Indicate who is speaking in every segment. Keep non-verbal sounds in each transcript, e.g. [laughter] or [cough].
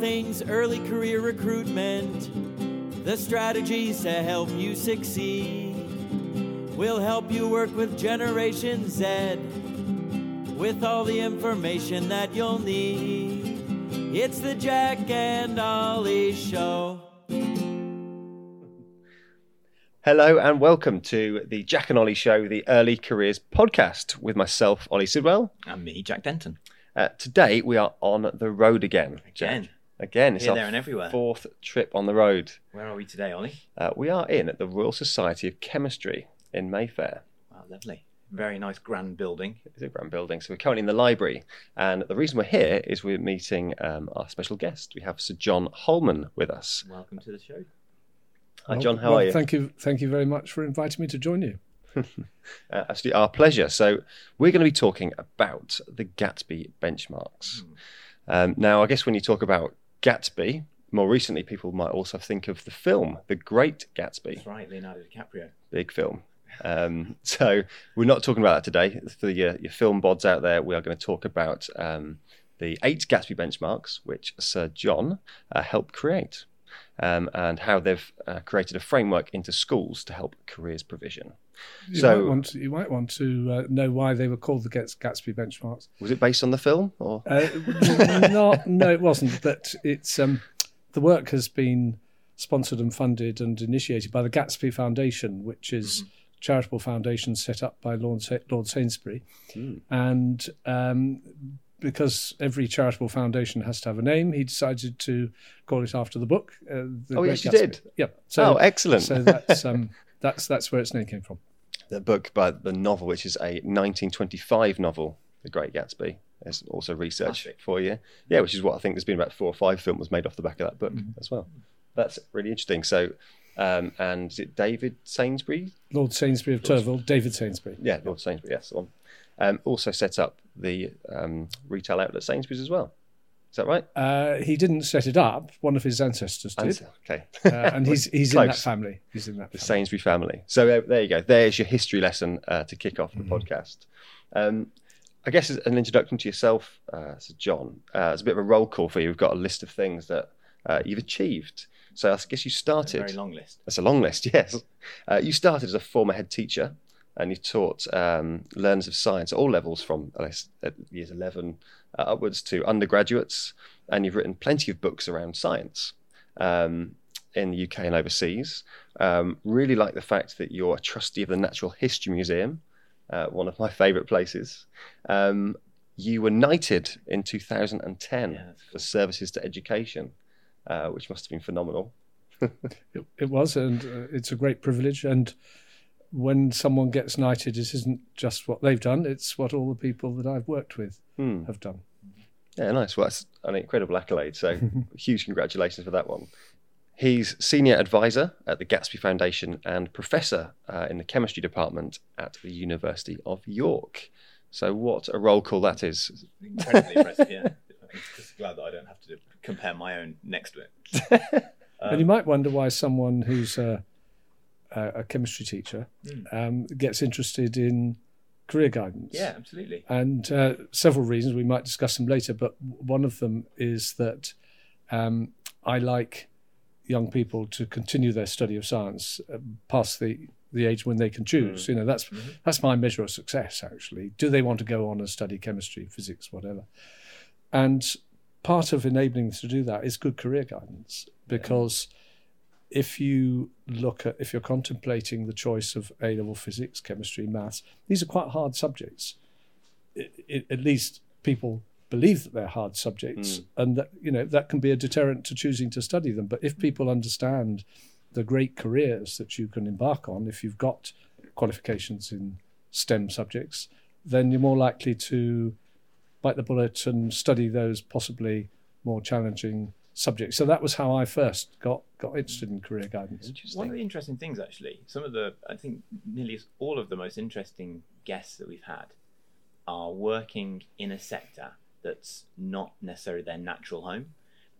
Speaker 1: things early career recruitment, the strategies to help you succeed. We'll help you work with Generation Z with all the information that you'll need. It's the Jack and Ollie Show.
Speaker 2: Hello and welcome to the Jack and Ollie Show, the Early Careers podcast with myself, Ollie Sidwell.
Speaker 3: And me, Jack Denton.
Speaker 2: Uh, today we are on the road again. Jack.
Speaker 3: Again.
Speaker 2: Again, it's
Speaker 3: Here,
Speaker 2: our
Speaker 3: there, and everywhere.
Speaker 2: fourth trip on the road.
Speaker 3: Where are we today, Ollie?
Speaker 2: Uh, we are in at the Royal Society of Chemistry in Mayfair.
Speaker 3: Wow, lovely. Very nice, grand building.
Speaker 2: It's a grand building. So we're currently in the library. And the reason we're here is we're meeting um, our special guest. We have Sir John Holman with us.
Speaker 3: Welcome to the show.
Speaker 2: Hi, John. How
Speaker 4: well,
Speaker 2: are you?
Speaker 4: Thank you, thank you very much for inviting me to join you. [laughs]
Speaker 2: Uh, absolutely our pleasure. So we're going to be talking about the Gatsby benchmarks. Um, now, I guess when you talk about Gatsby, more recently people might also think of the film, The Great Gatsby,
Speaker 3: That's right, Leonardo DiCaprio.
Speaker 2: big film. Um, [laughs] so we're not talking about that today. For your, your film bods out there, we are going to talk about um, the eight Gatsby benchmarks, which Sir John uh, helped create. Um, and how they've uh, created a framework into schools to help careers provision.
Speaker 4: You
Speaker 2: So-
Speaker 4: might want to, you might want to uh, know why they were called the Gatsby benchmarks.
Speaker 2: Was it based on the film, or
Speaker 4: Uh, [laughs] not, no, it wasn't. But it's um, the work has been sponsored and funded and initiated by the Gatsby Foundation, which is a charitable foundation set up by Lord, Lord Sainsbury, and um, because every charitable foundation has to have a name, he decided to call it after the book. Uh, the
Speaker 2: Oh,
Speaker 4: Great
Speaker 2: yes, you did?
Speaker 4: Yeah. So,
Speaker 2: oh, excellent!
Speaker 4: so [laughs] that's um, that's that's where its name came from.
Speaker 2: the book by the novel, which is a 1925 novel, The Great Gatsby. There's also research
Speaker 3: Classic.
Speaker 2: for you. Yeah, which is what I think there's been about four or five films made off the back of that book as well. That's really interesting. So, um, and is it David Sainsbury?
Speaker 4: Lord Sainsbury of Turville, David Sainsbury.
Speaker 2: Yeah, Lord Sainsbury, yes, one. Um, also set up the um, retail outlet Sainsbury's as well. Is that right?
Speaker 4: Uh, he didn't set it up; one of his ancestors did,
Speaker 2: Okay.
Speaker 4: uh, and he's [laughs] he's in that family. He's in that
Speaker 2: the
Speaker 4: family.
Speaker 2: Sainsbury family. So there, there you go. There's your history lesson uh, to kick off the
Speaker 4: Mm-hmm.
Speaker 2: podcast. Um, I guess as an introduction to yourself, uh, so John, uh, it's a bit of a roll call for you. We've got a list of things that uh, you've achieved. So I guess you
Speaker 3: It's a
Speaker 2: started.
Speaker 3: very long list.
Speaker 2: That's a long list, [laughs] yes. Uh, you started as a former head teacher, and you taught um, learners of science at all levels, from at years 11 uh, upwards to undergraduates. And you've written plenty of books around science um, in the UK and overseas. Um, really like the fact that you're a trustee of the Natural History Museum, uh, one of my favourite places. Um, you were knighted in 2010
Speaker 3: Yeah,
Speaker 2: for services to education, uh, which must have been phenomenal. [laughs]
Speaker 4: It, it was, and uh, it's a great privilege. And when someone gets knighted, it isn't just what they've done; it's what all the people that I've worked with
Speaker 2: Hmm.
Speaker 4: have done.
Speaker 2: Yeah, nice. Well, that's an incredible accolade. So, [laughs] huge congratulations for that one. He's senior advisor at the Gatsby Foundation and professor uh, in the chemistry department at the University of York. So, what a roll call that is.
Speaker 3: Incredibly [laughs] impressive, yeah. I'm just glad that I don't have to compare my own next to it. [laughs]
Speaker 4: and you might wonder why someone who's a, a, a chemistry teacher um, gets interested in career guidance.
Speaker 3: Yeah, absolutely.
Speaker 4: and uh, several reasons. We might discuss them later, but one of them is that um, I like young people to continue their study of science uh, past the the age when they can choose. You know, that's that's my measure of success. Actually, do they want to go on and study chemistry, physics, whatever? And part of enabling them to do that is good career guidance because if you look at if you're contemplating the choice of A level physics, chemistry, maths, these are quite hard subjects. I i at least people believe that they're hard subjects, hmm. and that you know that can be a deterrent to choosing to study them. But if people understand the great careers that you can embark on, if you've got qualifications in STEM subjects, then you're more likely to bite the bullet and study those possibly more challenging subjects. So that was how I first got got interested in career guidance.
Speaker 3: One of the interesting things, actually, some of the, I think nearly all of the most interesting guests that we've had are working in a sector that's not necessarily their natural home.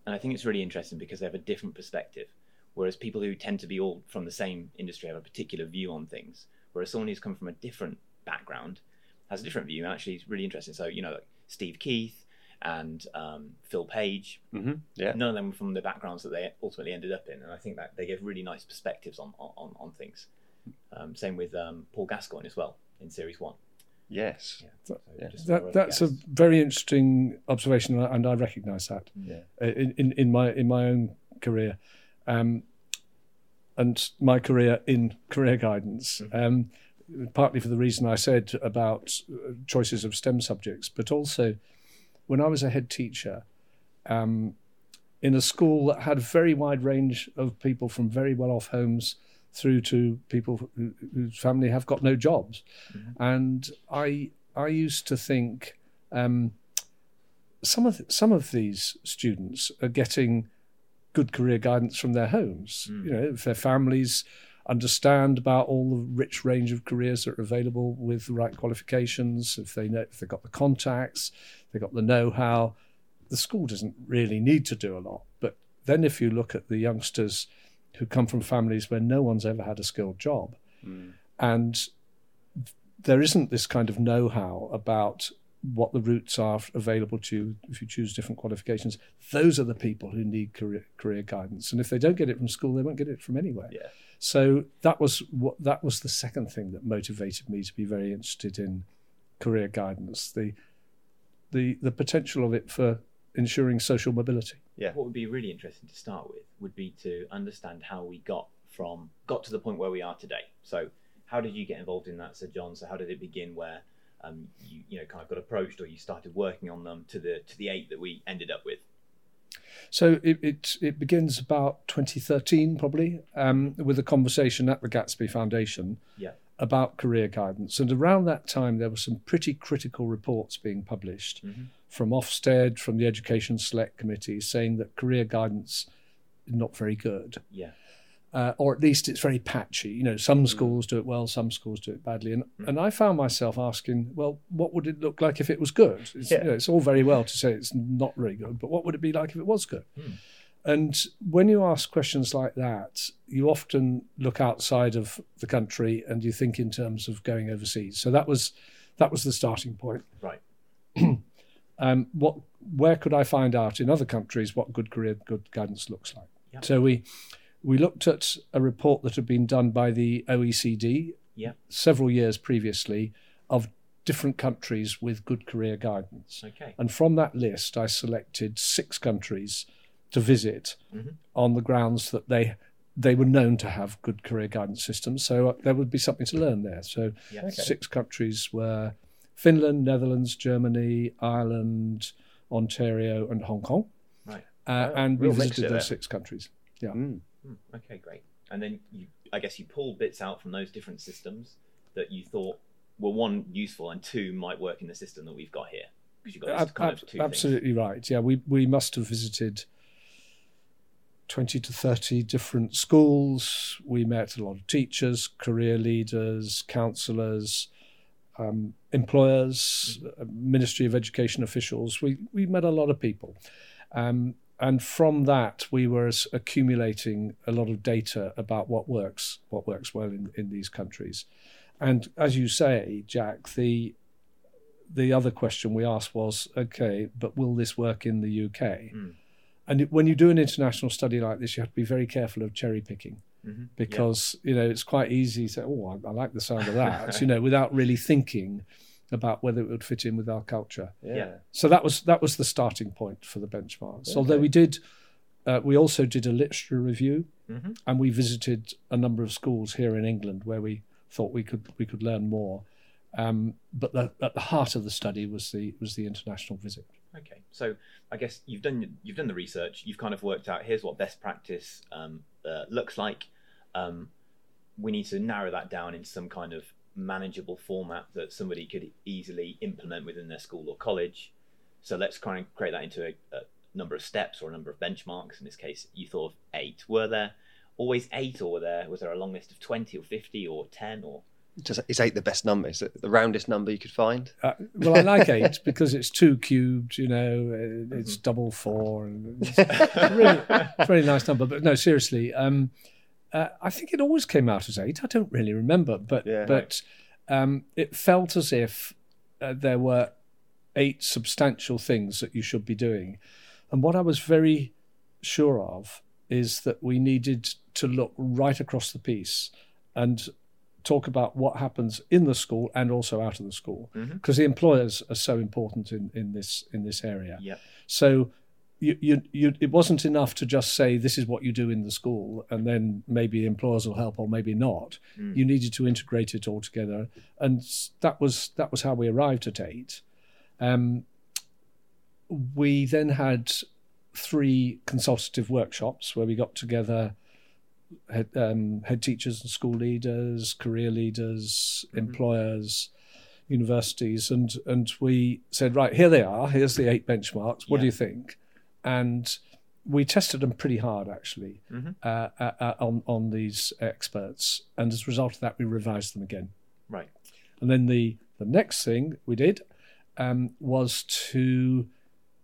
Speaker 3: And I think it's really interesting because they have a different perspective. Whereas people who tend to be all from the same industry have a particular view on things. Whereas someone who's come from a different background has a different view. And actually, it's really interesting. So, you know, like Steve Keith, and um, Phil Page.
Speaker 2: hmm Yeah.
Speaker 3: None of them were from the backgrounds that they ultimately ended up in, and I think that they gave really nice perspectives on on, on things. Um, same with um, Paul Gascoigne as well in series one.
Speaker 2: Yes.
Speaker 3: So
Speaker 2: Yeah.
Speaker 3: just
Speaker 4: That, that's a very interesting observation, and I recognise that
Speaker 3: Yeah.
Speaker 4: uh, in, in, in my in my own career, um, and my career in career guidance. Um, partly for the reason I said about uh, choices of STEM subjects, but also when I was a head teacher um, in a school that had a very wide range of people from very well off homes through to people who, whose family have got no jobs. And I I used to think um, some of some of these students are getting good career guidance from their homes. You know, if their families understand about all the rich range of careers that are available with the right qualifications, if they know if they've got the contacts, they've got the know-how, the school doesn't really need to do a lot. But then if you look at the youngsters who come from families where no one's ever had a skilled job, hmm. and there isn't this kind of know-how about what the routes are available to you if you choose different qualifications. Those are the people who need career, career guidance, and if they don't get it from school, they won't get it from anywhere.
Speaker 3: Yeah.
Speaker 4: So that was what that was the second thing that motivated me to be very interested in career guidance. The the the potential of it for ensuring social mobility.
Speaker 2: Yeah.
Speaker 3: What would be really interesting to start with would be to understand how we got from got to the point where we are today. So, how did you get involved in that, Sir John? So, how did it begin? Where um, you you know kind of got approached, or you started working on them to the to the eight that we ended up with?
Speaker 4: So it it, it begins about 2013 probably um, with a conversation at the Gatsby Foundation
Speaker 3: Yeah.
Speaker 4: about career guidance, and around that time there were some pretty critical reports being published
Speaker 3: Mhm.
Speaker 4: from Ofsted, from the Education Select Committee, saying that career guidance is not very good.
Speaker 3: Yeah.
Speaker 4: Uh, or at least it's very patchy. You know, some schools do it well, some schools do it badly, and and I found myself asking, well, what would it look like if it was good? It's,
Speaker 2: Yeah.
Speaker 4: you know, it's all very well to say it's not really good, but what would it be like if it was good? And when you ask questions like that, you often look outside of the country and you think in terms of going overseas. So that was that was the starting point.
Speaker 3: Right. [clears throat]
Speaker 4: um, what where could I find out in other countries what good career good guidance looks like?
Speaker 3: Yeah.
Speaker 4: So we we looked at a report that had been done by the OECD
Speaker 3: Yeah.
Speaker 4: several years previously of different countries with good career guidance.
Speaker 3: Okay.
Speaker 4: And from that list, I selected six countries to visit
Speaker 3: Mhm.
Speaker 4: on the grounds that they they were known to have good career guidance systems. So uh, there would be something to learn there. So
Speaker 3: Yeah. Okay.
Speaker 4: six countries were Finland, Netherlands, Germany, Ireland, Ontario, and Hong Kong.
Speaker 3: Right.
Speaker 4: Uh,
Speaker 2: Oh,
Speaker 4: and we
Speaker 2: real mixture
Speaker 4: visited
Speaker 2: there.
Speaker 4: those six countries. Yeah.
Speaker 2: Mm.
Speaker 3: Hmm, okay, great. And then you, I guess you pulled bits out from those different systems that you thought were one useful and two might work in the system that we've got here because you've got kind of two
Speaker 4: absolutely right. Yeah, we we must have visited twenty to thirty different schools. We met a lot of teachers, career leaders, counsellors, um, employers, uh, Ministry of Education officials. We we met a lot of people, um, and from that we were accumulating a lot of data about what works, what works well in in these countries. And as you say, Jack, the the other question we asked was, okay, but will this work in the UK?
Speaker 3: Mm.
Speaker 4: And when you do an international study like this, you have to be very careful of cherry picking
Speaker 3: Mhm.
Speaker 4: because you know it's quite easy to say, oh, I, I like the sound of that, [laughs] you know, without really thinking about whether it would fit in with our culture.
Speaker 2: Yeah.
Speaker 3: Yeah.
Speaker 4: So that was that was the starting point for the benchmarks. Although we did, uh, we also did a literature review,
Speaker 3: Mhm.
Speaker 4: and we visited a number of schools here in England where we thought we could we could learn more. Um, but the, at the heart of the study was the was the international visit.
Speaker 3: Okay, so I guess you've done you've done the research. You've kind of worked out here's what best practice um, uh, looks like. Um, we need to narrow that down into some kind of manageable format that somebody could easily implement within their school or college. So let's try and create that into a, a number of steps or a number of benchmarks. In this case, you thought of eight. Were there always eight, or were there was there a long list of twenty or fifty or ten or
Speaker 2: Just, is eight the best number? Is it the roundest number you could find?
Speaker 4: Uh, well, I like eight [laughs] because it's two cubed. You know, uh, it's double four, and [laughs] it's really, it's a really nice number. But no, seriously, um, uh, I think it always came out as eight. I don't really remember, but
Speaker 2: Yeah.
Speaker 4: but um, it felt as if uh, there were eight substantial things that you should be doing. And what I was very sure of is that we needed to look right across the piece and talk about what happens in the school and also out of the school because the employers are so important in, in this in this area.
Speaker 3: Yeah.
Speaker 4: So you, you, you, it wasn't enough to just say this is what you do in the school and then maybe employers will help or maybe not. You needed to integrate it all together, and that was that was how we arrived at eight. Um, we then had three consultative workshops where we got together head, um, head teachers and school leaders, career leaders, employers, universities, and and we said, right, here they are. Here's the eight benchmarks. What do you think? And we tested them pretty hard, actually,
Speaker 3: Mhm.
Speaker 4: uh, uh, uh, on on these experts. And as a result of that, we revised them again.
Speaker 3: Right.
Speaker 4: And then the the next thing we did um, was to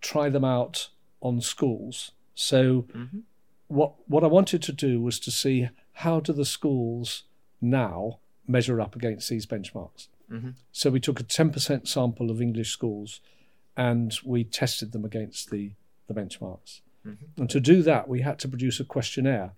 Speaker 4: try them out on schools. So
Speaker 3: Mhm.
Speaker 4: what what I wanted to do was to see how do the schools now measure up against these benchmarks.
Speaker 3: Mhm.
Speaker 4: So we took a ten percent sample of English schools, and we tested them against the the benchmarks.
Speaker 3: Mhm.
Speaker 4: And to do that, we had to produce a questionnaire.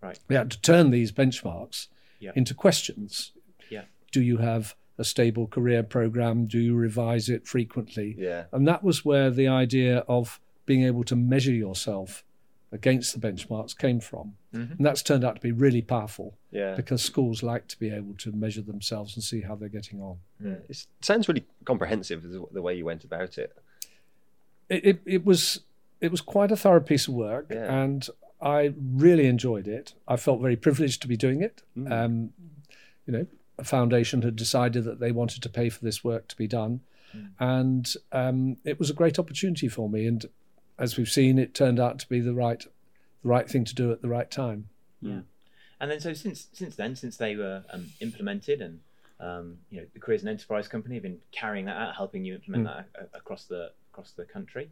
Speaker 3: Right.
Speaker 4: We had to turn these benchmarks
Speaker 3: Yeah.
Speaker 4: into questions.
Speaker 3: Yeah.
Speaker 4: Do you have a stable career program? Do you revise it frequently?
Speaker 2: Yeah.
Speaker 4: And that was where the idea of being able to measure yourself against the benchmarks came from.
Speaker 3: Mhm.
Speaker 4: And that's turned out to be really powerful
Speaker 2: Yeah.
Speaker 4: because schools like to be able to measure themselves and see how they're getting on.
Speaker 2: Yeah. It sounds really comprehensive the, the way you went about it.
Speaker 4: It, it, it was it was quite a thorough piece of work
Speaker 2: Yeah.
Speaker 4: and I really enjoyed it. I felt very privileged to be doing it.
Speaker 2: Mm.
Speaker 4: Um, you know, a foundation had decided that they wanted to pay for this work to be done. And um, it was a great opportunity for me. And as we've seen, it turned out to be the right, the right thing to do at the right time.
Speaker 3: Yeah, and then, so since since then, since they were um, implemented, and um, you know, the Careers and Enterprise Company have been carrying that out, helping you implement that a- across the across the country.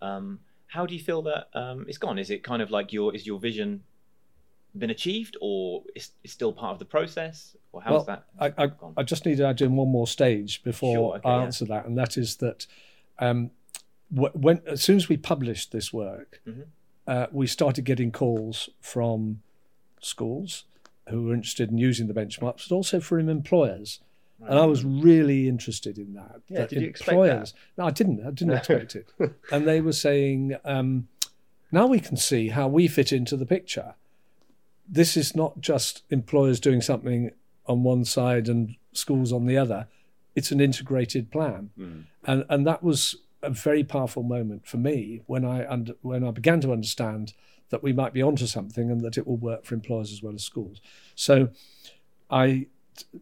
Speaker 3: Um, how do you feel that um, it's gone? Is it kind of like your is your vision been achieved, or is it still part of the process, or how's
Speaker 4: Well,
Speaker 3: that
Speaker 4: I, I,
Speaker 3: gone?
Speaker 4: I just need to add in one more stage before
Speaker 3: Sure, okay,
Speaker 4: I
Speaker 3: yeah.
Speaker 4: answer that, and that is that um, when as soon as we published this work,
Speaker 3: Mhm.
Speaker 4: uh, we started getting calls from schools who were interested in using the benchmarks, but also from employers. And I was really interested in that.
Speaker 2: Yeah,
Speaker 4: that
Speaker 2: did you expect
Speaker 4: employers, No, I didn't. I didn't [laughs] expect it. And they were saying, um, now we can see how we fit into the picture. This is not just employers doing something on one side and schools on the other. It's an integrated plan,
Speaker 2: Mm.
Speaker 4: and and that was a very powerful moment for me when I under, when I began to understand that we might be onto something and that it will work for employers as well as schools. So, I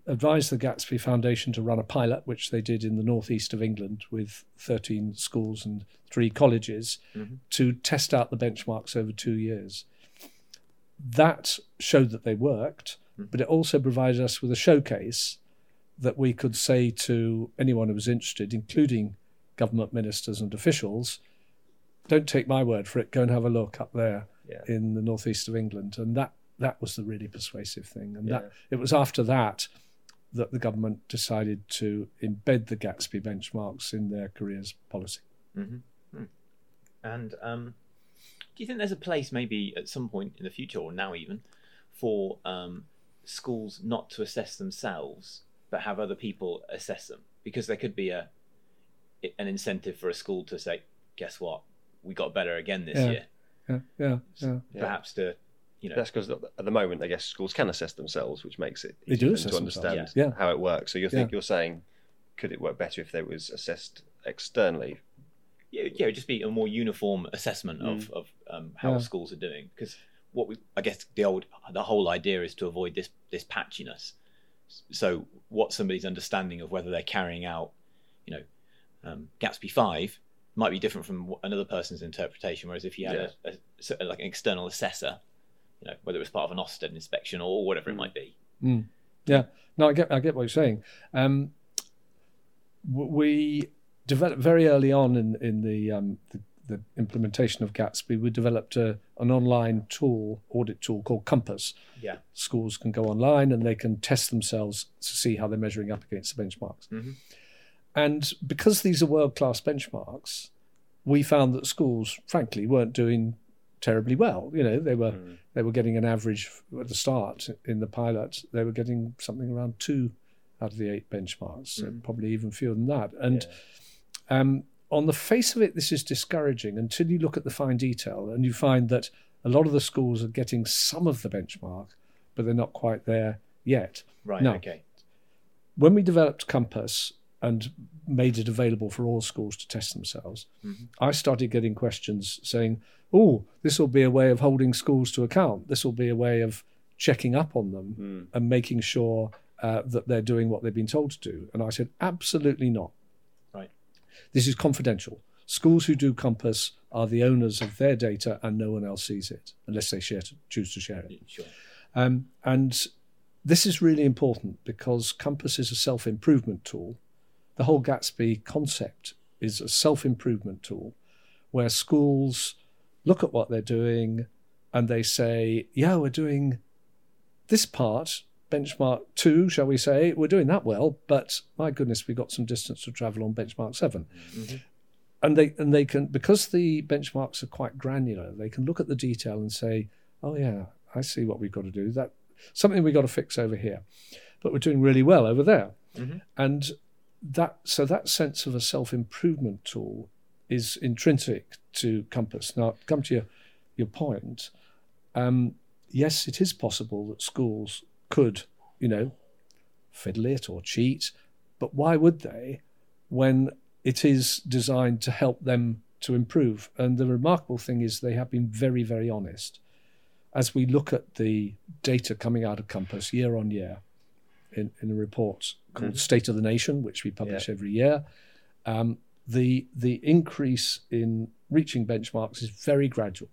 Speaker 4: advised the Gatsby Foundation to run a pilot, which they did in the northeast of England with 13 schools and three colleges,
Speaker 3: Mhm.
Speaker 4: to test out the benchmarks over two years. That showed that they worked, but it also provided us with a showcase that we could say to anyone who was interested, including government ministers and officials, don't take my word for it, go and have a look up there
Speaker 2: Yeah.
Speaker 4: in the northeast of England. And that that was the really persuasive thing. And
Speaker 2: Yeah.
Speaker 4: that it was after that that the government decided to embed the Gatsby benchmarks in their careers policy.
Speaker 3: Mm-hmm. And um, do you think there's a place, maybe at some point in the future, or now even, for um, schools not to assess themselves, but have other people assess them? Because there could be a an incentive for a school to say, "Guess what? We got better again this
Speaker 4: Yeah.
Speaker 3: year."
Speaker 4: Yeah, yeah, yeah.
Speaker 2: Yeah.
Speaker 3: Perhaps to, you know,
Speaker 2: That's because at the moment, I guess schools can assess themselves, which makes it
Speaker 4: They do
Speaker 2: easier
Speaker 4: assess
Speaker 2: to understand
Speaker 4: yeah.
Speaker 2: how it works. So you think
Speaker 4: Yeah.
Speaker 2: you're saying, could it work better if they was assessed externally?
Speaker 3: yeah, yeah, it'd just be a more uniform assessment of, of um, how
Speaker 4: Yeah.
Speaker 3: schools are doing. Because what we, I guess, the old, the whole idea is to avoid this this patchiness. So, what somebody's understanding of whether they're carrying out, you know, um, Gatsby five might be different from another person's interpretation. Whereas if you had a, a, like an external assessor, you know, whether it was part of an Ofsted inspection or whatever it might be.
Speaker 4: Yeah, no, I get, I get what you're saying. Um, we developed very early on in in the um, the, the implementation of Gatsby. We developed a, an online tool, audit tool called Compass.
Speaker 3: Yeah.
Speaker 4: Schools can go online and they can test themselves to see how they're measuring up against the benchmarks.
Speaker 3: Mhm.
Speaker 4: and because these are world class benchmarks, we found that schools, frankly, weren't doing terribly well. You know, they were mm. they were getting an average at the start in the pilot. They were getting something around two out of the eight benchmarks, mm. probably even fewer than that. And yeah. um, on the face of it, this is discouraging until you look at the fine detail and you find that a lot of the schools are getting some of the benchmark, but they're not quite there yet.
Speaker 3: Right. Now, okay.
Speaker 4: When we developed Compass and made it available for all schools to test themselves, mm-hmm. I started getting questions saying, "Oh, this will be a way of holding schools to account. This will be a way of checking up on them mm. and making sure uh, that they're doing what they've been told to do." And I said, "Absolutely not.
Speaker 3: Right.
Speaker 4: This is confidential. Schools who do Compass are the owners of their data, and no one else sees it unless they share to, choose to share it.
Speaker 3: Sure.
Speaker 4: Um, and this is really important because Compass is a self improvement tool. The whole Gatsby concept is a self improvement tool where schools look at what they're doing and they say, yeah, we're doing this part, benchmark two, shall we say, we're doing that well, but my goodness, we've got some distance to travel on benchmark 7 mm-hmm and they and they can because the benchmarks are quite granular. They can look at the detail and say, "Oh yeah, I see what we've got to do. That something we've got to fix over here, but we're doing really well over there." Mm-hmm. And that so that sense of a self improvement tool is intrinsic to Compass. Now, come to your your point. Um, yes, it is possible that schools could, you know, fiddle it or cheat, but why would they? When it is designed to help them to improve. And the remarkable thing is they have been very, very honest. As we look at the data coming out of Compass year on year in, in a report called mm-hmm. State of the Nation, which we publish yeah. every year, um, the, the increase in reaching benchmarks is very gradual.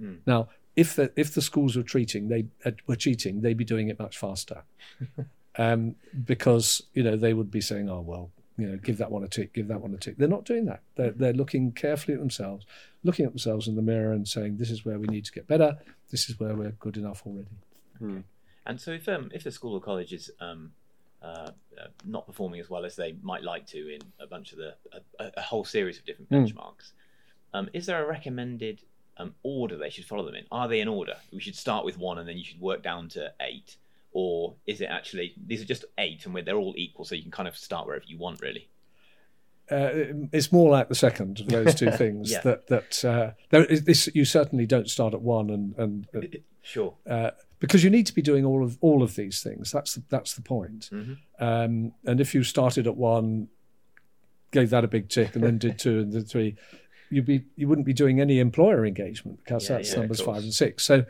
Speaker 4: Mm. Now, if the, if the schools were treating, they uh, were cheating, they'd be doing it much faster. [laughs] um, because, you know, they would be saying, oh, well, you know, give that one a tick, give that one a tick. They're not doing that. They're, they're looking carefully at themselves, looking at themselves in the mirror and saying, this is where we need to get better. This is where we're good enough already.
Speaker 3: Hmm. And so if, um, if the school or college is um, uh, uh, not performing as well as they might like to in a bunch of the, a, a whole series of different hmm. benchmarks, um, is there a recommended um, order they should follow them in? Are they in order? We should start with one and then you should work down to eight or is it actually these are just eight and they're all equal, so you can kind of start wherever you want, really?
Speaker 4: Uh, it's more like the second of those two [laughs] things. yeah. That that uh, there is, this you certainly don't start at one and and uh, [laughs]
Speaker 3: sure
Speaker 4: uh, because you need to be doing all of all of these things. That's the, that's the point.
Speaker 3: Mm-hmm.
Speaker 4: Um, and if you started at one, gave that a big tick, and then did two and then three, you'd be you wouldn't be doing any employer engagement because yeah, that's yeah, numbers five and six. So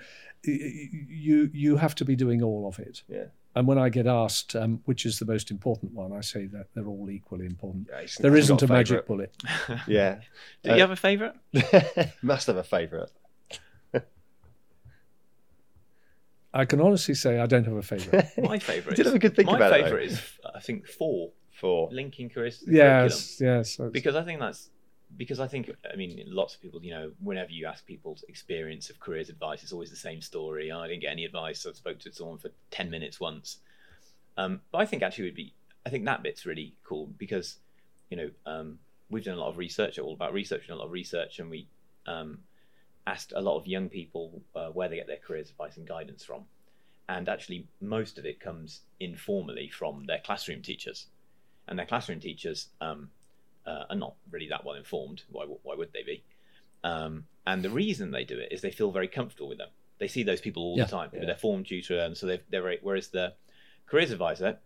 Speaker 4: you you have to be doing all of it.
Speaker 3: Yeah.
Speaker 4: And when I get asked um, which is the most important one, I say that they're all equally important. Yeah, there isn't a, a magic bullet. [laughs]
Speaker 2: yeah. [laughs]
Speaker 3: Do uh, you have a favourite? [laughs]
Speaker 2: must have a favourite.
Speaker 4: I can honestly say I don't have a favourite. [laughs]
Speaker 3: my favourite.
Speaker 2: did have a good think
Speaker 3: my
Speaker 2: about
Speaker 3: it. My favourite is, I think, four.
Speaker 2: Four.
Speaker 3: Linking careers.
Speaker 4: yes, yes.
Speaker 3: Because I think that's because I think, I mean, lots of people, you know, whenever you ask people's experience of careers advice, it's always the same story. Oh, I didn't get any advice. I spoke to someone for 10 minutes once. Um, but I think actually would be, I think that bit's really cool because, you know, um, we've done a lot of research, all about research, and a lot of research, and we um, asked a lot of young people uh, where they get their careers advice and guidance from. And actually, most of it comes informally from their classroom teachers. And their classroom teachers, um, uh, are not really that well informed. Why, why would they be? Um, and the reason they do it is they feel very comfortable with them. They see those people all yeah, the time yeah. their form tutor, and so they're very. Whereas the careers advisor,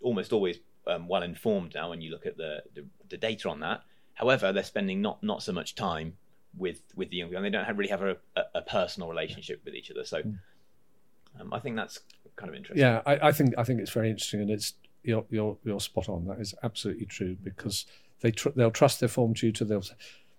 Speaker 3: almost always um, well informed now when you look at the, the, the data on that. However, they're spending not not so much time with with the young people, and they don't have, really have a, a, a, personal relationship with each other. So, hmm. um, I think that's kind of interesting.
Speaker 4: Yeah, I, I, think I think it's very interesting, and it's you're you're you're spot on. That is absolutely true because they tr- they'll trust their form tutor. They'll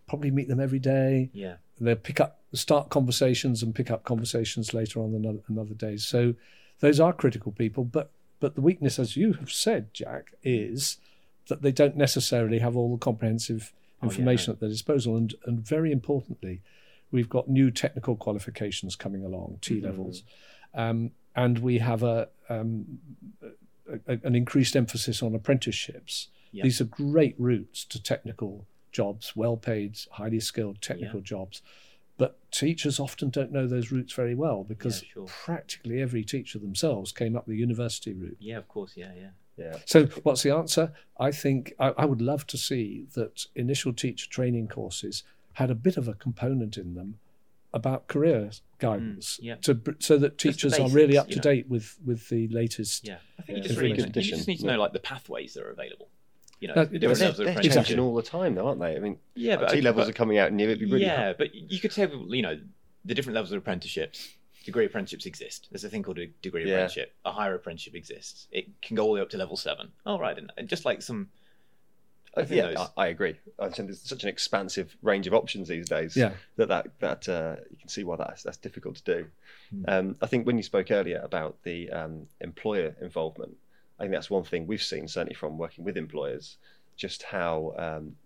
Speaker 4: probably meet them every day.
Speaker 3: Yeah.
Speaker 4: They'll pick up start conversations and pick up conversations later on another another day. So those are critical people. But but the weakness, as you have said, Jack, is that they don't necessarily have all the comprehensive information oh, yeah, at their disposal. And and very importantly, we've got new technical qualifications coming along, T mm-hmm. levels, mm-hmm. um, and we have a, um, a, an increased emphasis on apprenticeships
Speaker 3: Yeah.
Speaker 4: These are great routes to technical jobs, well paid, highly skilled technical jobs. But teachers often don't know those routes very well because
Speaker 3: Yeah, sure.
Speaker 4: practically every teacher themselves came up the university route.
Speaker 3: Yeah, of course. Yeah, yeah.
Speaker 2: Yeah.
Speaker 4: So, what's the answer? I think I, I would love to see that initial teacher training courses had a bit of a component in them about career guidance,
Speaker 3: Mm, yeah.
Speaker 4: to so that
Speaker 3: Just the
Speaker 4: teachers are really
Speaker 3: basics,
Speaker 4: up
Speaker 3: you
Speaker 4: to
Speaker 3: know.
Speaker 4: date with with the latest.
Speaker 3: Yeah, I think
Speaker 2: Yeah,
Speaker 3: you just really
Speaker 2: really
Speaker 3: need,
Speaker 2: good
Speaker 3: you just need to know like the pathways that are available. You know,
Speaker 4: Uh,
Speaker 3: the different
Speaker 2: They're,
Speaker 3: levels of
Speaker 2: they're
Speaker 3: apprenticeship.
Speaker 2: changing all the time, though, aren't they? I mean,
Speaker 3: Yeah, but
Speaker 2: IT levels
Speaker 3: but-
Speaker 2: are coming out, and it'd be really
Speaker 3: yeah, but you could say you know the different levels of apprenticeships. Degree apprenticeships exist. There's a thing called a degree
Speaker 2: Yeah.
Speaker 3: apprenticeship. A higher apprenticeship exists. It can go all the way up to level seven. Oh right, and and just like some. I think
Speaker 2: yeah,
Speaker 3: those-
Speaker 2: I, I agree. I think there's such an expansive range of options these days.
Speaker 4: Yeah.
Speaker 2: that that that uh, you can see why that's that's difficult to do.
Speaker 3: Hmm.
Speaker 2: Um, I think when you spoke earlier about the um, employer involvement, I think that's one thing we've seen certainly from working with employers, just how um,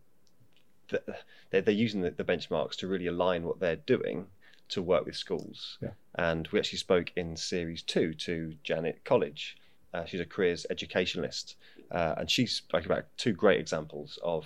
Speaker 2: th- they're, they're using the, the benchmarks to really align what they're doing to work with schools.
Speaker 4: Yeah.
Speaker 2: And we actually spoke in series two to Janet Colledge. Uh, she's a careers educationalist, uh, and she spoke about two great examples of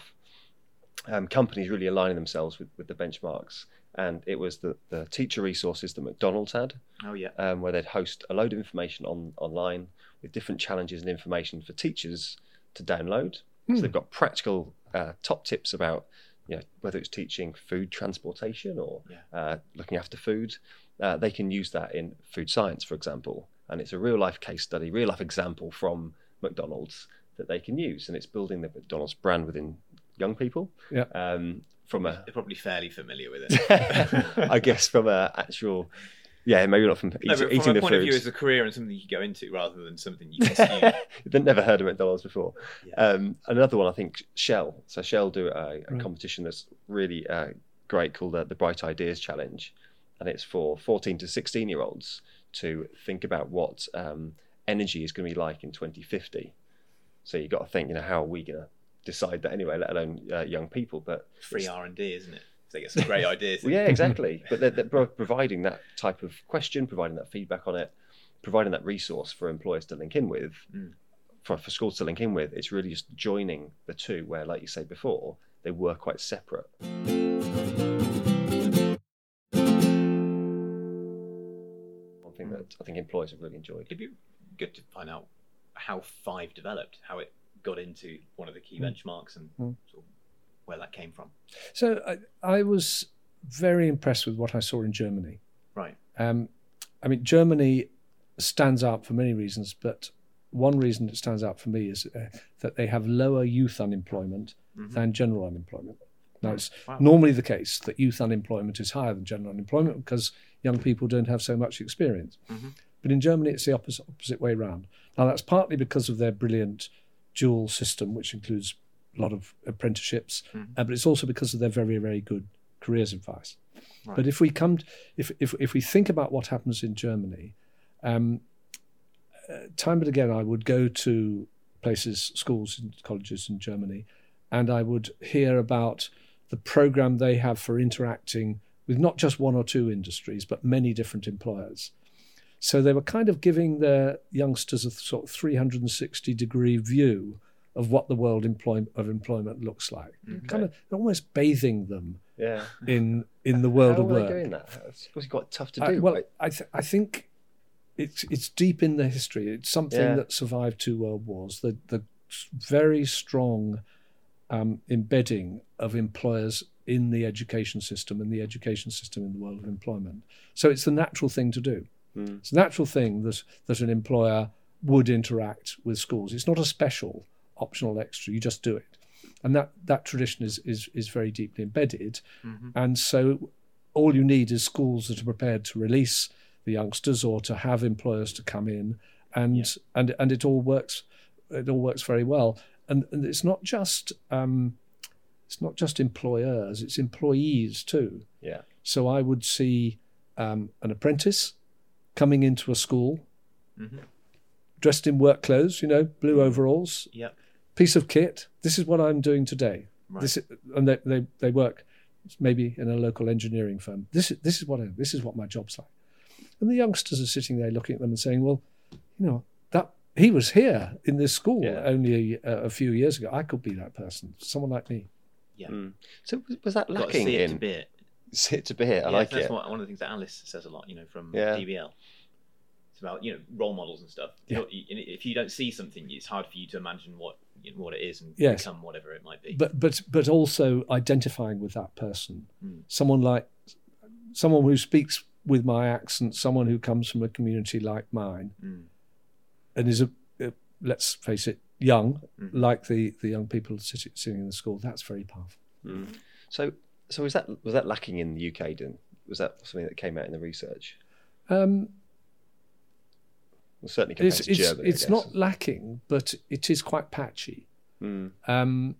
Speaker 2: um, companies really aligning themselves with, with the benchmarks. And it was the, the teacher resources that McDonald's had,
Speaker 3: Oh yeah.
Speaker 2: um, where they'd host a load of information on online with different challenges and information for teachers to download.
Speaker 4: Hmm.
Speaker 2: So they've got practical uh, top tips about you know, whether it's teaching food transportation or
Speaker 3: Yeah.
Speaker 2: uh, looking after food. Uh, they can use that in food science, for example, and it's a real life case study, real life example from McDonald's that they can use, and it's building the McDonald's brand within young people.
Speaker 4: Yeah.
Speaker 2: Um, from a
Speaker 3: They're probably fairly familiar with it. [laughs]
Speaker 2: I guess from a actual, yeah, maybe not from eat,
Speaker 3: no, but
Speaker 2: eating
Speaker 3: from
Speaker 2: the
Speaker 3: a point
Speaker 2: food.
Speaker 3: of view as a career and something you go into rather than something you [laughs] consume.
Speaker 2: They'd never heard of McDonald's before.
Speaker 3: Yeah.
Speaker 2: Um, another one, I think, Shell. So Shell do a, a
Speaker 4: Right.
Speaker 2: competition that's really uh, great called the, the Bright Ideas Challenge, and it's for 14 to 16 year olds to think about what um, energy is going to be like in 2050. So you've got to think, you know, how are we going to decide that anyway? Let alone uh, young people, but
Speaker 3: Free R and D, isn't it? They get some great [laughs] ideas.
Speaker 2: well, yeah, exactly. but they're, they're providing that type of question, providing that feedback on it, providing that resource for employers to link in with,
Speaker 3: Mm.
Speaker 2: for, for schools to link in with. It's really just joining the two, where, like you say before, they were quite separate. One thing that I think employers have really enjoyed.
Speaker 3: It'd be good to find out how Five developed, how it got into one of the key
Speaker 4: Mm.
Speaker 3: benchmarks, and
Speaker 4: Mm.
Speaker 3: sort of where that came from.
Speaker 4: So I, I was very impressed with what I saw in Germany.
Speaker 3: Right.
Speaker 4: Um, I mean, Germany stands out for many reasons, but one reason it stands out for me is uh, that they have lower youth unemployment
Speaker 3: Mhm.
Speaker 4: than general unemployment. Now, it's
Speaker 3: Wow.
Speaker 4: normally the case that youth unemployment is higher than general unemployment because young people don't have so much experience.
Speaker 3: Mhm.
Speaker 4: But in Germany, it's the opposite, opposite way round. Now, that's partly because of their brilliant dual system, which includes lot of apprenticeships,
Speaker 3: Mhm.
Speaker 4: uh, but it's also because of their very, very good careers advice.
Speaker 3: Right.
Speaker 4: But if we come, if, if, if we think about what happens in Germany, um, uh, time and again, I would go to places, schools, and colleges in Germany, and I would hear about the program they have for interacting with not just one or two industries, but many different employers. So they were kind of giving their youngsters a sort of 360 degree view of what the world employ- of employment looks like.
Speaker 3: Mhm.
Speaker 4: Kind of almost bathing them
Speaker 2: Yeah.
Speaker 4: in in the world
Speaker 2: How
Speaker 4: of
Speaker 2: are
Speaker 4: work.
Speaker 2: they doing that? It's quite tough to do.
Speaker 4: I, well,
Speaker 2: right?
Speaker 4: I th- I think it's it's deep in the history. It's something
Speaker 2: Yeah.
Speaker 4: that survived two world wars. The the very strong um, embedding of employers in the education system and the education system in the world of employment. So it's the natural thing to do.
Speaker 2: Mm.
Speaker 4: It's a natural thing that that an employer would interact with schools. It's not a special optional extra. You just do it, and that that tradition is is is very deeply embedded.
Speaker 3: Mhm.
Speaker 4: And so all you need is schools that are prepared to release the youngsters or to have employers to come in and
Speaker 3: Yeah.
Speaker 4: and and it all works it all works very well. And, and it's not just um, it's not just employers, it's employees too.
Speaker 2: Yeah.
Speaker 4: So I would see um, an apprentice coming into a school
Speaker 3: Mhm.
Speaker 4: dressed in work clothes, you know, blue overalls,
Speaker 3: Yep.
Speaker 4: Piece of kit. This is what I'm doing today.
Speaker 3: Right.
Speaker 4: This is, and they, they they work maybe in a local engineering firm. This is this is what I, this is what my job's like. And the youngsters are sitting there looking at them and saying, "Well, you know that he was here in this school
Speaker 2: Yeah.
Speaker 4: only a, a few years ago. I could be that person, someone like me.
Speaker 3: Yeah.
Speaker 2: Mm. So was- was that
Speaker 3: Got to
Speaker 2: lacking
Speaker 3: see it to
Speaker 2: in
Speaker 3: be it.
Speaker 2: sit to beer? I
Speaker 3: yeah,
Speaker 2: like
Speaker 3: that's
Speaker 2: it.
Speaker 3: What, one of the things that Alice says a lot, you know, from
Speaker 2: Yeah.
Speaker 3: DBL. It's about you know role models and stuff.
Speaker 4: Yeah.
Speaker 3: You know, If you don't see something, it's hard for you to imagine what you know, what it is and
Speaker 4: Yes.
Speaker 3: become whatever it might be.
Speaker 4: But but but also identifying with that person,
Speaker 3: Mm.
Speaker 4: someone like someone who speaks with my accent, someone who comes from a community like mine,
Speaker 3: Mm.
Speaker 4: and is a, a let's face it, young,
Speaker 3: Mhm.
Speaker 4: like the the young people sitting, sitting in the school. That's very powerful.
Speaker 2: Mm. So so was that was that lacking in the UK? Then was that something that came out in the research?
Speaker 4: Um,
Speaker 2: Well, certainly compared
Speaker 4: it's
Speaker 2: to
Speaker 4: it's,
Speaker 2: Germany.
Speaker 4: It's not lacking, but it is quite patchy.
Speaker 2: Mm.
Speaker 4: Um,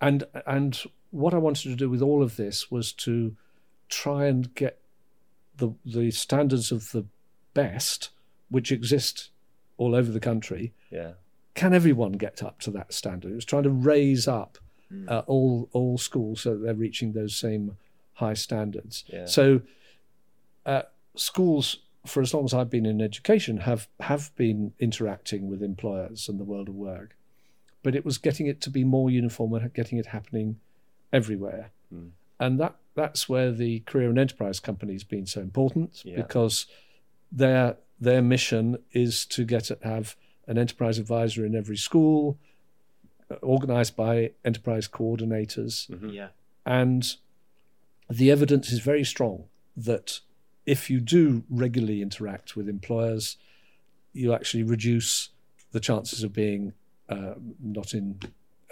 Speaker 4: and and what I wanted to do with all of this was to try and get the the standards of the best, which exist all over the country.
Speaker 2: Yeah.
Speaker 4: Can everyone get up to that standard? It was trying to raise up
Speaker 3: Mm.
Speaker 4: uh, all all schools so that they're reaching those same high standards.
Speaker 2: Yeah.
Speaker 4: So uh, schools, for as long as I've been in education, have have been interacting with employers and the world of work, but it was getting it to be more uniform and getting it happening everywhere,
Speaker 2: Mm.
Speaker 4: and that that's where the career and enterprise company has been so important
Speaker 2: Yeah.
Speaker 4: because their their mission is to get have an enterprise advisor in every school, uh, organized by enterprise coordinators
Speaker 2: Mhm.
Speaker 3: Yeah.
Speaker 4: and the evidence is very strong that if you do regularly interact with employers, you actually reduce the chances of being uh, not in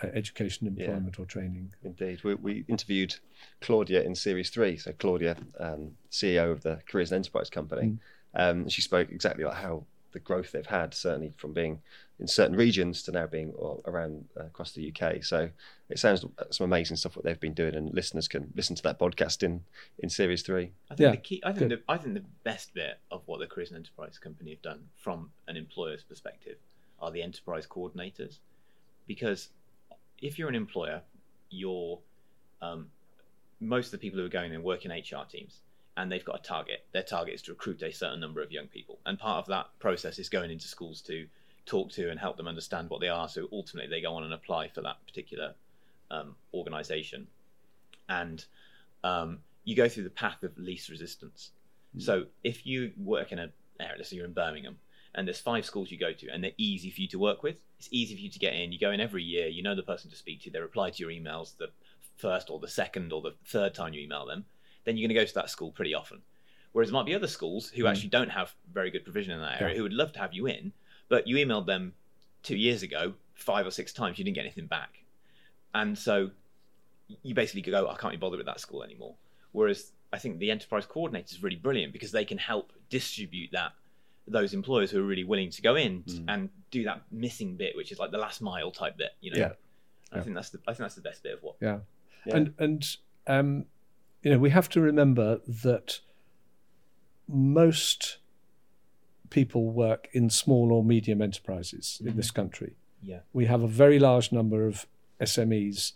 Speaker 4: uh, education,
Speaker 2: Yeah.
Speaker 4: employment, or training.
Speaker 2: Indeed, we, we interviewed Claudia in series three. So Claudia, um, CEO of the Careers and Enterprise Company,
Speaker 4: Mm.
Speaker 2: um, she spoke exactly like how the growth they've had, certainly from being in certain regions to now being all around uh, across the UK. So it sounds like some amazing stuff what they've been doing, and listeners can listen to that podcast in in series three.
Speaker 3: I think
Speaker 4: Yeah,
Speaker 3: the key. I think the, I think the best bit of what the Careers and Enterprise Company have done from an employer's perspective are the enterprise coordinators, because if you're an employer, you're um, most of the people who are going and work in HR teams, and they've got a target. Their target is to recruit a certain number of young people, and part of that process is going into schools to talk to and help them understand what they are. So ultimately, they go on and apply for that particular um, organization, and um, you go through the path of least resistance. So if you work in a area, let's say you're in Birmingham, and there's five schools you go to, and they're easy for you to work with. It's easy for you to get in. You go in every year. You know the person to speak to. They reply to your emails the first or the second or the third time you email them. Then you're going to go to that school pretty often. Whereas there might be other schools who
Speaker 4: Mm.
Speaker 3: actually don't have very good provision in that area
Speaker 4: Yeah.
Speaker 3: who would love to have you in, but you emailed them two years ago five or six times. You didn't get anything back, and so you basically go, I can't be bothered with that school anymore. Whereas I think the enterprise coordinator is really brilliant because they can help distribute that those employers who are really willing to go in
Speaker 2: Mm.
Speaker 3: and do that missing bit, which is like the last mile type bit. You know,
Speaker 4: Yeah.
Speaker 3: I
Speaker 4: Yeah.
Speaker 3: think that's the I think that's the best bit of what.
Speaker 4: Yeah,
Speaker 2: Yeah.
Speaker 4: and and um, you know we have to remember that most people work in small or medium enterprises in
Speaker 3: Mhm.
Speaker 4: this country.
Speaker 3: Yeah.
Speaker 4: we have a very large number of SMEs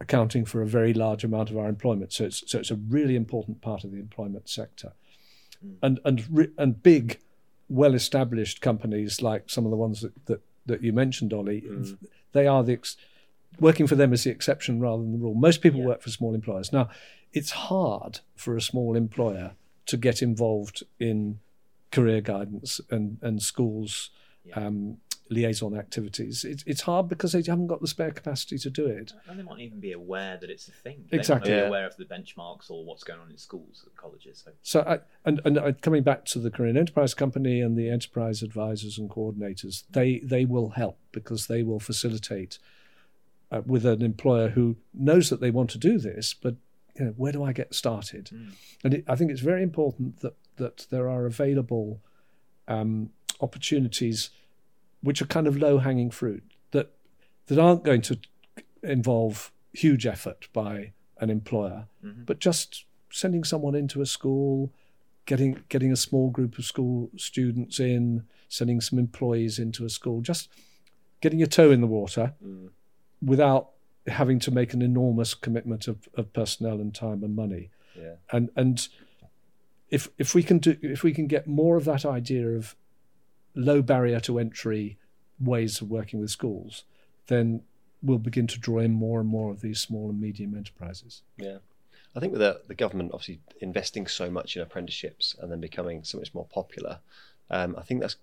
Speaker 4: accounting for a very large amount of our employment. So it's so it's a really important part of the employment sector,
Speaker 3: Mm.
Speaker 4: and and and big, well-established companies like some of the ones that that, that you mentioned, Ollie,
Speaker 2: Mm.
Speaker 4: they are the ex- working for them is the exception rather than the rule. Most people
Speaker 3: Yeah.
Speaker 4: work for small employers. Now, it's hard for a small employer to get involved in career guidance and and schools
Speaker 3: Yeah.
Speaker 4: um, liaison activities. It's it's hard because they haven't got the spare capacity to do it.
Speaker 3: And they might even be aware that it's a thing. They
Speaker 4: Exactly.
Speaker 3: might not
Speaker 2: Yeah.
Speaker 3: aware of the benchmarks or what's going on in schools and colleges. So
Speaker 4: So, I, and and coming back to the Careers and Enterprise Company and the enterprise advisors and coordinators, they they will help because they will facilitate uh, with an employer who knows that they want to do this, but you know, where do I get started?
Speaker 3: Mm.
Speaker 4: And it, I think it's very important that that there are available um, opportunities which are kind of low hanging fruit that that aren't going to involve huge effort by an employer,
Speaker 3: Mhm.
Speaker 4: but just sending someone into a school, getting getting a small group of school students in, sending some employees into a school, just getting your toe in the water
Speaker 2: Mm.
Speaker 4: without having to make an enormous commitment of, of personnel and time and money.
Speaker 2: Yeah.
Speaker 4: And and if if we can do if we can get more of that idea of low barrier to entry ways of working with schools, then we'll begin to draw in more and more of these small and medium enterprises.
Speaker 2: Yeah. I think with the, the government obviously investing so much in apprenticeships and then becoming so much more popular, um, I think that's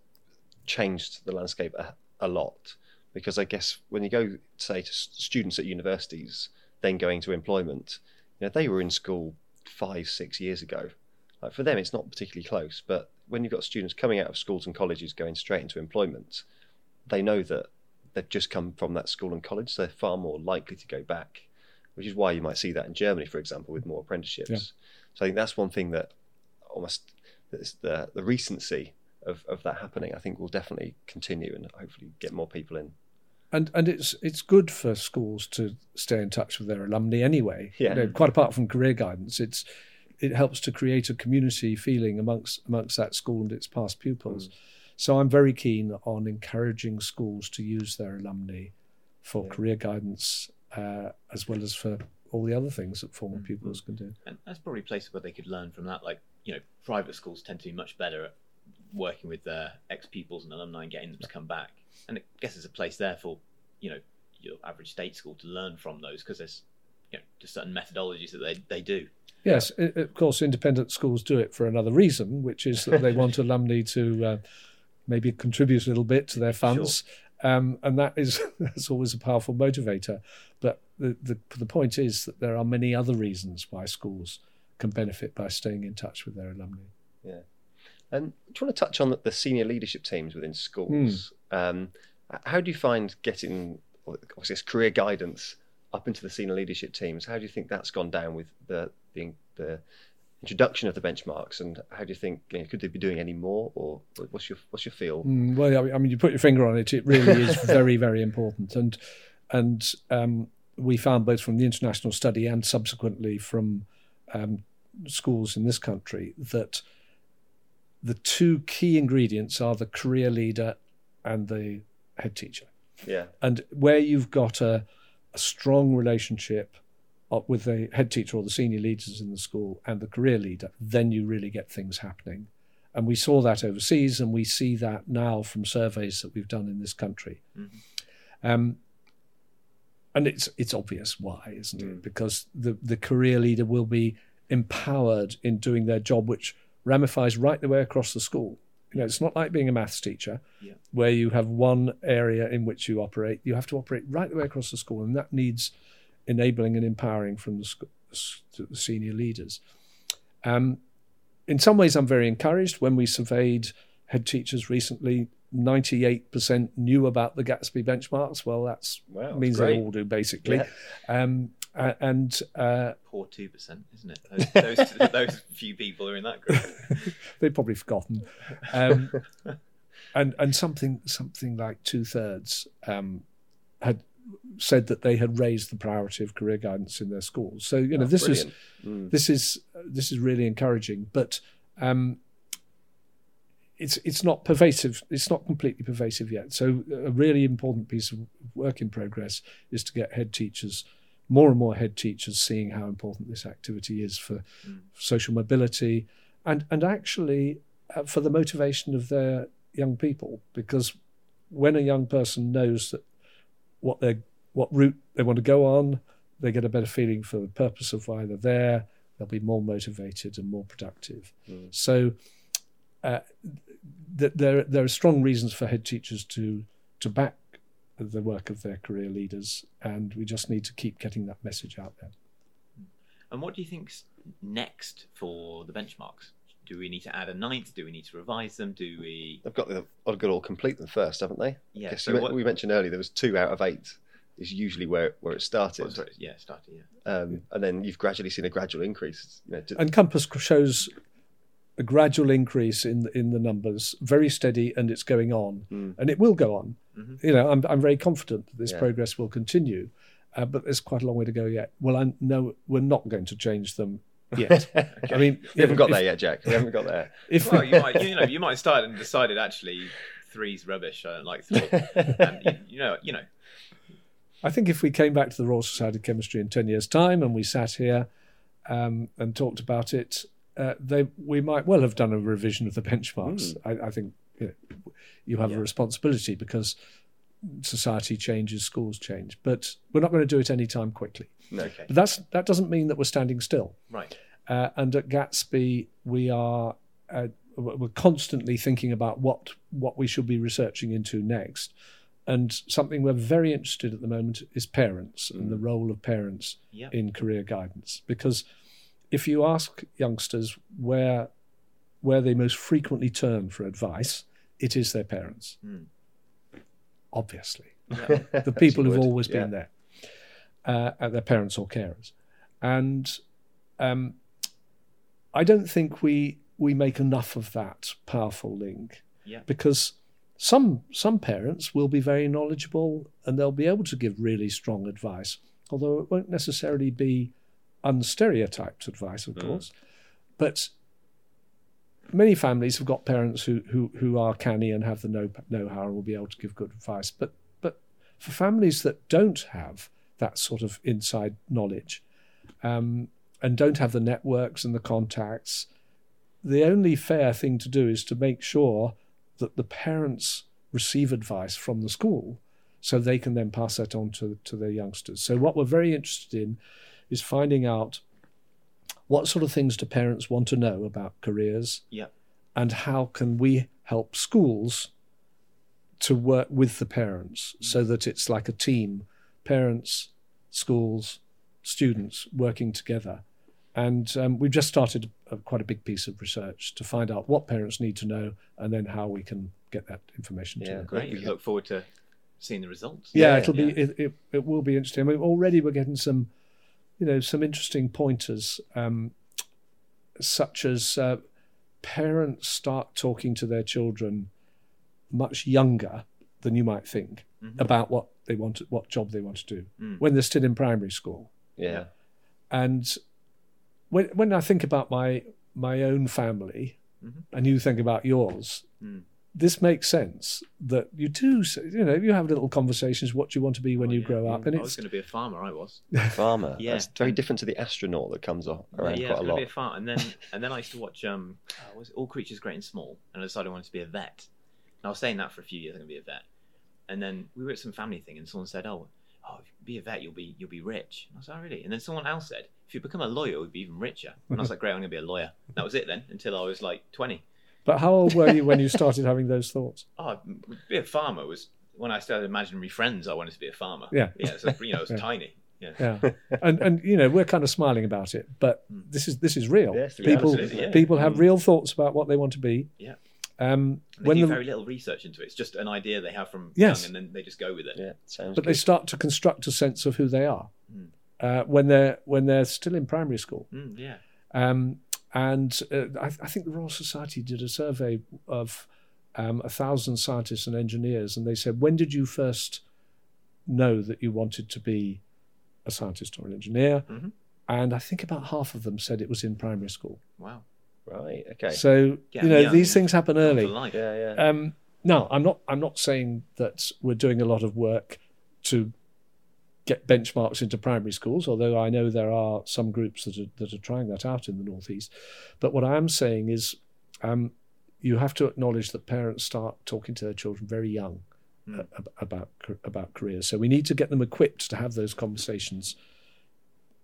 Speaker 2: changed the landscape a, a, lot. Because I guess when you go, say, to students at universities, then going to employment, you know, they were in school five, six years ago. Like for them, it's not particularly close. But when you've got students coming out of schools and colleges going straight into employment, they know that they've just come from that school and college, so they're far more likely to go back which is why you might see that in Germany, for example, with more apprenticeships. Yeah. So I think that's one thing that almost the the recency of, of that happening, I think, will definitely continue and hopefully get more people in.
Speaker 4: And and it's it's good for schools to stay in touch with their alumni anyway.
Speaker 2: Yeah.
Speaker 4: You know, quite apart from career guidance, it's it helps to create a community feeling amongst amongst that school and its past pupils. Mm. So I'm very keen on encouraging schools to use their alumni for yeah. career guidance uh, as well as for all the other things that former mm-hmm. pupils can do.
Speaker 3: And that's probably places where they could learn from that. Like, you know, private schools tend to be much better at working with their ex pupils and alumni and getting them to come back. And I guess there's a place there for, you know, your average state school to learn from those because there's, you know, just certain methodologies that they, they do.
Speaker 4: Yes, it, of course, independent schools do it for another reason, which is that they want [laughs] alumni to uh, maybe contribute a little bit to their funds. Sure. Um, and that is [laughs] that's always a powerful motivator. But the, the the point is that there are many other reasons why schools can benefit by staying in touch with their alumni.
Speaker 2: Yeah. And do you want to touch on the senior leadership teams within schools? Mm. Um, how do you find getting, obviously, career guidance up into the senior leadership teams? How do you think that's gone down with the the, the introduction of the benchmarks, and how do you think you know, could they be doing any more, or what's your what's your feel?
Speaker 4: Mm, well, I mean, you put your finger on it. It really is [laughs] very very important, and and um, we found both from the international study and subsequently from um, schools in this country that the two key ingredients are the career leader and the head teacher.
Speaker 2: Yeah,
Speaker 4: and where you've got a, a strong relationship with the head teacher or the senior leaders in the school and the career leader, then you really get things happening. And we saw that overseas, and we see that now from surveys that we've done in this country. Mm-hmm. Um, and it's it's obvious why, isn't mm. it? Because the the career leader will be empowered in doing their job, which ramifies right the way across the school. You know, it's not like being a maths teacher,
Speaker 3: yeah.
Speaker 4: where you have one area in which you operate. You have to operate right the way across the school, and that needs enabling and empowering from the, the senior leaders. Um, in some ways, I'm very encouraged. When we surveyed head teachers recently, 98% knew about the Gatsby benchmarks. Well, that wow, means they all do, basically. Yeah. Um, and uh,
Speaker 3: poor two percent, isn't it? Those, those, [laughs] those, few people are in that group. [laughs]
Speaker 4: They've probably forgotten. Um, [laughs] and and something something like two thirds um, had said that they had raised the priority of career guidance in their schools. So you know oh, this brilliant. is mm. this is this is really encouraging, but um, it's it's not pervasive. It's not completely pervasive yet. So a really important piece of work in progress is to get head teachers. More and more head teachers seeing how important this activity is for mm. social mobility and and actually uh, for the motivation of their young people because when a young person knows that what they what route they want to go on. They get a better feeling for the purpose of why they're there. They'll be more motivated and more productive. Mm. So uh, th- there there are strong reasons for head teachers to to back the work of their career leaders, and we just need to keep getting that message out there.
Speaker 3: And what do you think's next for the benchmarks? Do we need to add a ninth? Do we need to revise them? Do we?
Speaker 2: They've got the odd good all complete them first, haven't they?
Speaker 3: Yeah. So
Speaker 2: what... we mentioned earlier there was two out of eight. Is usually where where it started.
Speaker 3: Well, sorry, yeah, started. Yeah.
Speaker 2: Um, and then you've gradually seen a gradual increase. You know,
Speaker 4: to... And Compass shows a gradual increase in in the numbers, very steady, and it's going on, mm. and it will go on. Mm-hmm. You know, I'm I'm very confident that this yeah. progress will continue, uh, but there's quite a long way to go yet. Well, I know we're not going to change them yet. [laughs] I mean,
Speaker 2: we haven't got if, there yet, Jack. We haven't got there. [laughs]
Speaker 3: If well, you might, [laughs] you know, you might start and decided actually three's rubbish. I don't like three, and you, you know, you know.
Speaker 4: I think if we came back to the Royal Society of Chemistry in ten years' time and we sat here um, and talked about it, uh, they we might well have done a revision of the benchmarks. Mm. I, I, think you, know, you have
Speaker 3: Yeah.
Speaker 4: a responsibility because society changes, schools change. But we're not going to do it anytime quickly.
Speaker 3: Okay.
Speaker 4: But that's that doesn't mean that we're standing still.
Speaker 3: Right.
Speaker 4: Uh, and at Gatsby, we are uh, we're constantly thinking about what what we should be researching into next. And something we're very interested at the moment is parents and the role of parents
Speaker 3: Yeah.
Speaker 4: in career guidance. Because if you ask youngsters where where they most frequently turn for advice, it is their parents.
Speaker 3: Mm.
Speaker 4: Obviously
Speaker 3: Yeah. [laughs]
Speaker 4: the [laughs] people who've always
Speaker 2: yeah.
Speaker 4: been there, uh, their parents or carers. And um, I don't think we we make enough of that powerful link
Speaker 3: Yeah.
Speaker 4: because some some parents will be very knowledgeable and they'll be able to give really strong advice, although it won't necessarily be unstereotyped advice, of
Speaker 2: Mm.
Speaker 4: course. But many families have got parents who who, who are canny and have the know know how and will be able to give good advice. But but for families that don't have that sort of inside knowledge um, and don't have the networks and the contacts, the only fair thing to do is to make sure that the parents receive advice from the school so they can then pass that on to, to their youngsters. So, what we're very interested in is finding out what sort of things do parents want to know about careers
Speaker 3: Yeah.
Speaker 4: and how can we help schools to work with the parents so that it's like a team parents schools students working together and um, we've just started a, quite a big piece of research to find out what parents need to know and then how we can get that information to
Speaker 2: Yeah,
Speaker 4: them
Speaker 3: Great.
Speaker 2: We
Speaker 3: We look forward to seeing the results.
Speaker 4: yeah,
Speaker 2: Yeah,
Speaker 4: it'll
Speaker 3: yeah.
Speaker 4: be it, it, it will be interesting. I mean, already we're getting some, you know, some interesting pointers, um, such as uh, parents start talking to their children much younger than you might think
Speaker 3: Mhm.
Speaker 4: about what they want, to, what job they want to do
Speaker 3: Mm.
Speaker 4: when they're still in primary school.
Speaker 2: Yeah.
Speaker 4: And when when I think about my my own family,
Speaker 3: Mhm.
Speaker 4: and you think about yours,
Speaker 3: Mm.
Speaker 4: This makes sense that you do. You know, you have little conversations. What do you want to be when
Speaker 3: Oh,
Speaker 4: you
Speaker 3: yeah.
Speaker 4: grow up? And
Speaker 3: I was going to be a farmer. I was. [laughs]
Speaker 2: Farmer.
Speaker 3: Yeah.
Speaker 2: That's very different to the astronaut that comes o- around
Speaker 3: yeah, I
Speaker 2: quite
Speaker 3: was
Speaker 2: a
Speaker 3: going
Speaker 2: lot.
Speaker 3: to be a farmer, and then [laughs] and then I used to watch um, uh, was All Creatures Great and Small, and I decided I wanted to be a vet. And I was saying that for a few years. I'm going to be a vet, and then we were at some family thing, and someone said, "Oh, oh, if you be a vet, you'll be you'll be rich." And I was like, "Oh, really?" And then someone else said, "If you become a lawyer, you'll be even richer." And I was like, "Great, I'm going to be a lawyer." That was it then, until I was like 20.
Speaker 4: But how old were you when you [laughs] started having those thoughts?
Speaker 3: Oh, be a farmer was when I started imaginary friends. I wanted to be a farmer.
Speaker 4: Yeah.
Speaker 3: yeah. So you know, it was [laughs]
Speaker 4: Yeah.
Speaker 3: tiny. Yeah.
Speaker 4: Yeah, and and you know we're kind of smiling about it, but
Speaker 3: Mm.
Speaker 4: this is this is real.
Speaker 2: Yes, the
Speaker 4: people
Speaker 3: yeah.
Speaker 4: people have
Speaker 3: Mm.
Speaker 4: real thoughts about what they want to be.
Speaker 3: Yeah.
Speaker 4: Um,
Speaker 3: they
Speaker 4: when
Speaker 3: do
Speaker 4: the,
Speaker 3: very little research into it. It's just an idea they have from
Speaker 4: Yes.
Speaker 3: young, and then they just go with it.
Speaker 2: Yeah, sounds
Speaker 4: but they start to construct a sense of who they are
Speaker 3: Mm.
Speaker 4: uh, when they're when they're still in primary school.
Speaker 3: Mm, yeah.
Speaker 4: Um, and uh, I, I think the Royal Society did a survey of um, a thousand scientists and engineers, and they said, "When did you first know that you wanted to be a scientist or an engineer?"
Speaker 3: Mhm.
Speaker 4: And I think about half of them said it was in primary school.
Speaker 3: Wow.
Speaker 2: Right. Okay.
Speaker 4: So
Speaker 3: Get
Speaker 4: you know
Speaker 3: young.
Speaker 4: these things happen early.
Speaker 3: to
Speaker 2: yeah. Yeah.
Speaker 4: Um, no, I'm not. I'm not saying that we're doing a lot of work to get benchmarks into primary schools. Although I know there are some groups that are that are trying that out in the northeast. But what I am saying is, um, you have to acknowledge that parents start talking to their children very young ab- about about careers. So we need to get them equipped to have those conversations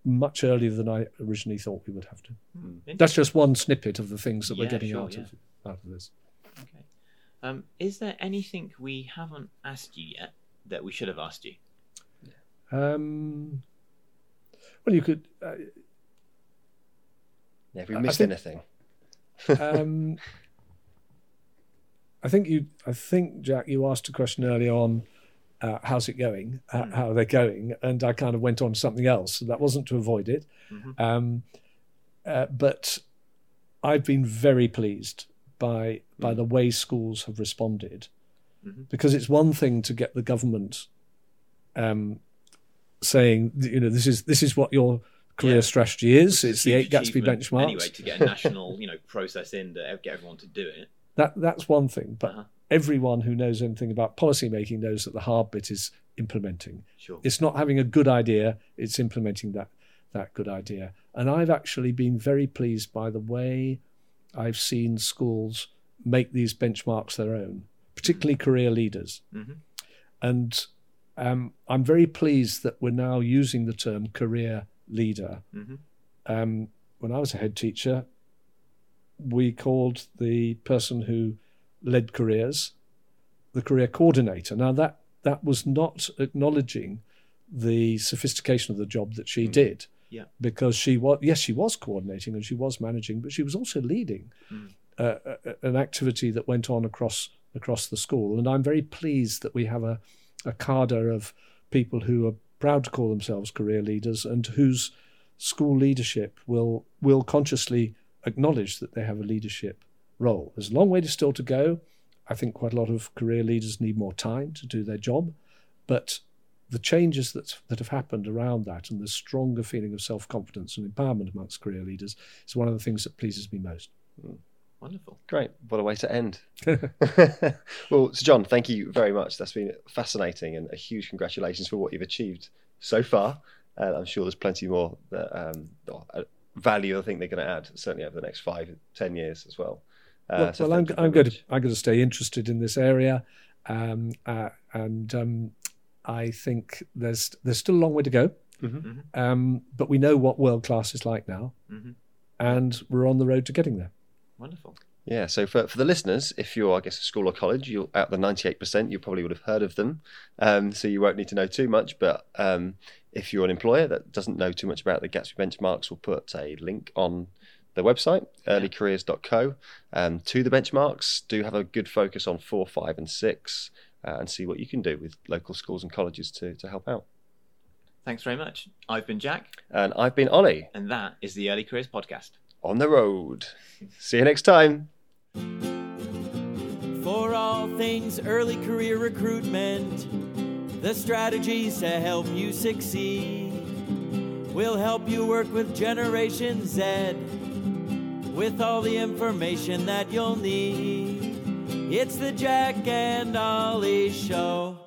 Speaker 4: much earlier than I originally thought we would have to.
Speaker 3: Interesting.
Speaker 4: That's just one snippet of the things that we're getting
Speaker 3: sure,
Speaker 4: out
Speaker 3: yeah.
Speaker 4: of out of this.
Speaker 3: Okay. Um, is there anything we haven't asked you yet that we should have asked you?
Speaker 4: Um, well, you could. Uh,
Speaker 2: Yeah, Have we missed
Speaker 4: think-
Speaker 2: anything?
Speaker 4: um, [laughs] I think you. I think Jack, you asked a question earlier on. Uh, how's it going? Uh,
Speaker 3: Mm.
Speaker 4: How are they going? And I kind of went on to something else. So That wasn't to avoid it,
Speaker 3: Mhm.
Speaker 4: um, uh, but I've been very pleased by by
Speaker 3: Mm.
Speaker 4: the way schools have responded,
Speaker 3: Mhm.
Speaker 4: because it's one thing to get the government um, saying, you know, this is this is what your career
Speaker 3: Yeah.
Speaker 4: strategy is.
Speaker 3: Is
Speaker 4: It's the eight Gatsby benchmarks.
Speaker 3: Anyway, to get a national, you know, process in to get everyone to do it.
Speaker 4: That that's one thing, but
Speaker 3: Uh-huh.
Speaker 4: everyone who knows anything about policy making knows that the hard bit is implementing.
Speaker 3: Sure.
Speaker 4: It's not having a good idea; it's implementing that that good idea. And I've actually been very pleased by the way I've seen schools make these benchmarks their own, particularly career leaders.
Speaker 3: Mm-hmm.
Speaker 4: And um, I'm very pleased that we're now using the term career leader.
Speaker 3: Mm-hmm.
Speaker 4: Um, when I was a head teacher, we called the person who led careers the career coordinator. Now that that was not acknowledging the sophistication of the job that she
Speaker 3: Mm.
Speaker 4: did.
Speaker 3: Yeah.
Speaker 4: Because she was yes, she was coordinating and she was managing, but she was also leading
Speaker 3: Mm.
Speaker 4: uh, a- an activity that went on across across the school. And I'm very pleased that we have a, a cadre of people who are proud to call themselves career leaders and whose school leadership will will consciously acknowledge that they have a leadership role. There's a long way to still to go. I think quite a lot of career leaders need more time to do their job, but the changes that that have happened around that and the stronger feeling of self confidence and empowerment amongst career leaders is one of the things that pleases me most. Hmm.
Speaker 3: Wonderful.
Speaker 2: Great. What a way to end. [laughs] [laughs] well, so John, thank you very much. That's been fascinating and a huge congratulations for what you've achieved so far. And I'm sure there's plenty more that, um, uh, value I think they're going to add, certainly over the next five, ten years as well. Uh,
Speaker 4: well,
Speaker 2: so
Speaker 4: well, I'm,
Speaker 2: thank
Speaker 4: I'm going to. I'm going to stay interested in this area, um, uh, and um, I think there's there's still a long way to go.
Speaker 2: Mhm.
Speaker 4: Um, but we know what world class is like now,
Speaker 3: Mhm.
Speaker 4: and we're on the road to getting there.
Speaker 3: Wonderful.
Speaker 2: Yeah, so for, for the listeners, if you're, I guess, a school or college, you'll out the 98%, you probably would have heard of them. Um, so you won't need to know too much. But um, if you're an employer that doesn't know too much about the Gatsby benchmarks, we'll put a link on the website, earlycareers.co, um, to the benchmarks. Do have a good focus on four, five, and six, uh, and see what you can do with local schools and colleges to, to help out.
Speaker 3: Thanks very much. I've been Jack,
Speaker 2: And I've been Ollie
Speaker 3: and that is the Early Careers Podcast.
Speaker 2: On the road. See you next time.
Speaker 1: For all things early career recruitment, the strategies to help you succeed. We'll help you work with Generation Z with all the information that you'll need. It's the Jack and Ollie Show.